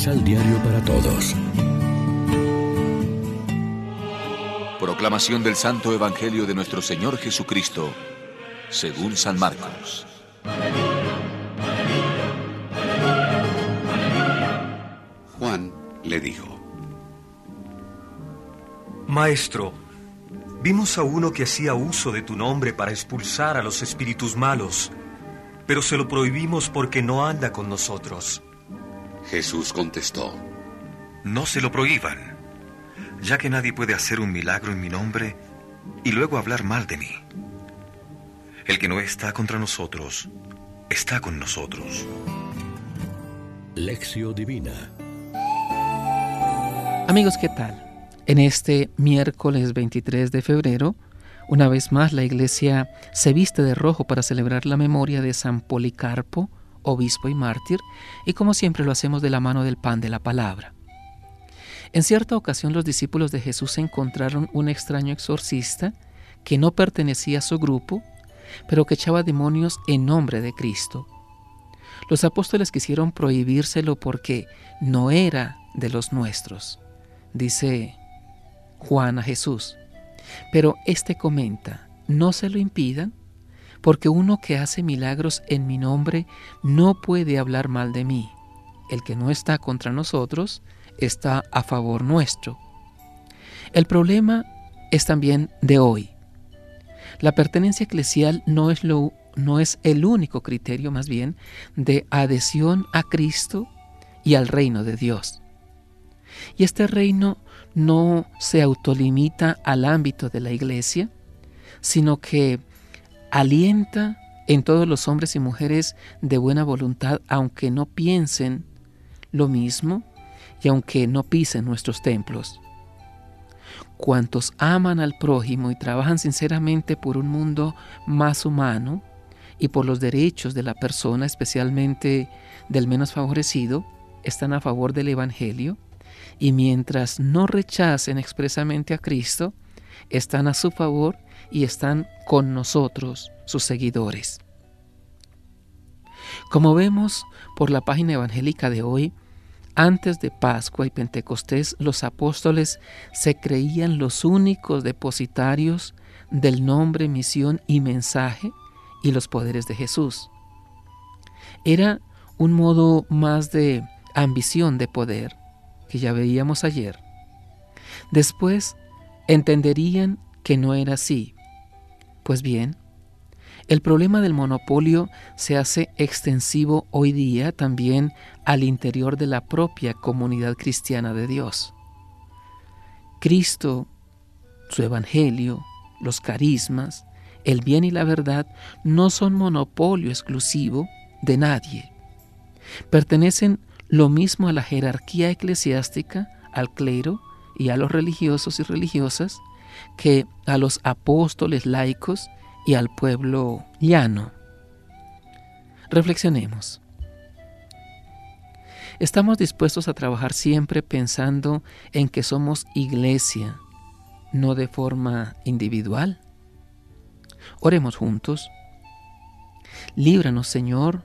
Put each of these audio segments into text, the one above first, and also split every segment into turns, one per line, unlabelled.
Misal Diario para Todos.
Proclamación del Santo Evangelio de nuestro Señor Jesucristo, según San Marcos.
Juan le dijo,
Maestro, vimos a uno que hacía uso de tu nombre para expulsar a los espíritus malos, pero se lo prohibimos porque no anda con nosotros.
Jesús contestó,
No se lo prohíban, ya que nadie puede hacer un milagro en mi nombre y luego hablar mal de mí. El que no está contra nosotros, está con nosotros.
Lección Divina.
Amigos, ¿qué tal? En este miércoles 23 de febrero, una vez más la iglesia se viste de rojo para celebrar la memoria de San Policarpo, obispo y mártir, y como siempre lo hacemos de la mano del pan de la palabra. En cierta ocasión los discípulos de Jesús encontraron un extraño exorcista que no pertenecía a su grupo, pero que echaba demonios en nombre de Cristo. Los apóstoles quisieron prohibírselo porque no era de los nuestros, dice Juan a Jesús. Pero éste comenta, no se lo impidan, porque uno que hace milagros en mi nombre no puede hablar mal de mí. El que no está contra nosotros está a favor nuestro. El problema es también de hoy. La pertenencia eclesial no es, lo, no es el único criterio más bien de adhesión a Cristo y al reino de Dios. Y este reino no se autolimita al ámbito de la iglesia, sino que alienta en todos los hombres y mujeres de buena voluntad, aunque no piensen lo mismo y aunque no pisen nuestros templos. Cuantos aman al prójimo y trabajan sinceramente por un mundo más humano y por los derechos de la persona, especialmente del menos favorecido, están a favor del Evangelio y mientras no rechacen expresamente a Cristo, están a su favor y están con nosotros, sus seguidores. Como vemos por la página evangélica de hoy, antes de Pascua y Pentecostés, los apóstoles se creían los únicos depositarios del nombre, misión y mensaje y los poderes de Jesús. Era un modo más de ambición de poder, que ya veíamos ayer. Después entenderían que no era así. Pues bien, el problema del monopolio se hace extensivo hoy día también al interior de la propia comunidad cristiana de Dios. Cristo, su Evangelio, los carismas, el bien y la verdad no son monopolio exclusivo de nadie. Pertenecen lo mismo a la jerarquía eclesiástica, al clero y a los religiosos y religiosas, que a los apóstoles laicos y al pueblo llano. Reflexionemos. Estamos dispuestos a trabajar siempre pensando en que somos iglesia, no de forma individual. Oremos juntos. Líbranos, Señor,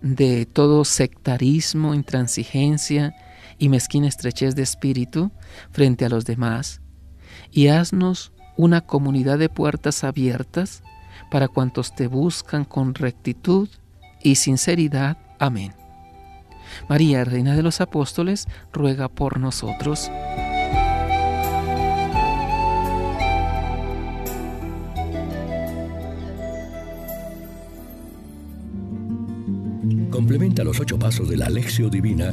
de todo sectarismo, intransigencia y mezquina estrechez de espíritu frente a los demás, y haznos una comunidad de puertas abiertas para cuantos te buscan con rectitud y sinceridad. Amén. María, Reina de los Apóstoles, ruega por nosotros.
Complementa los ocho pasos de la Alexio Divina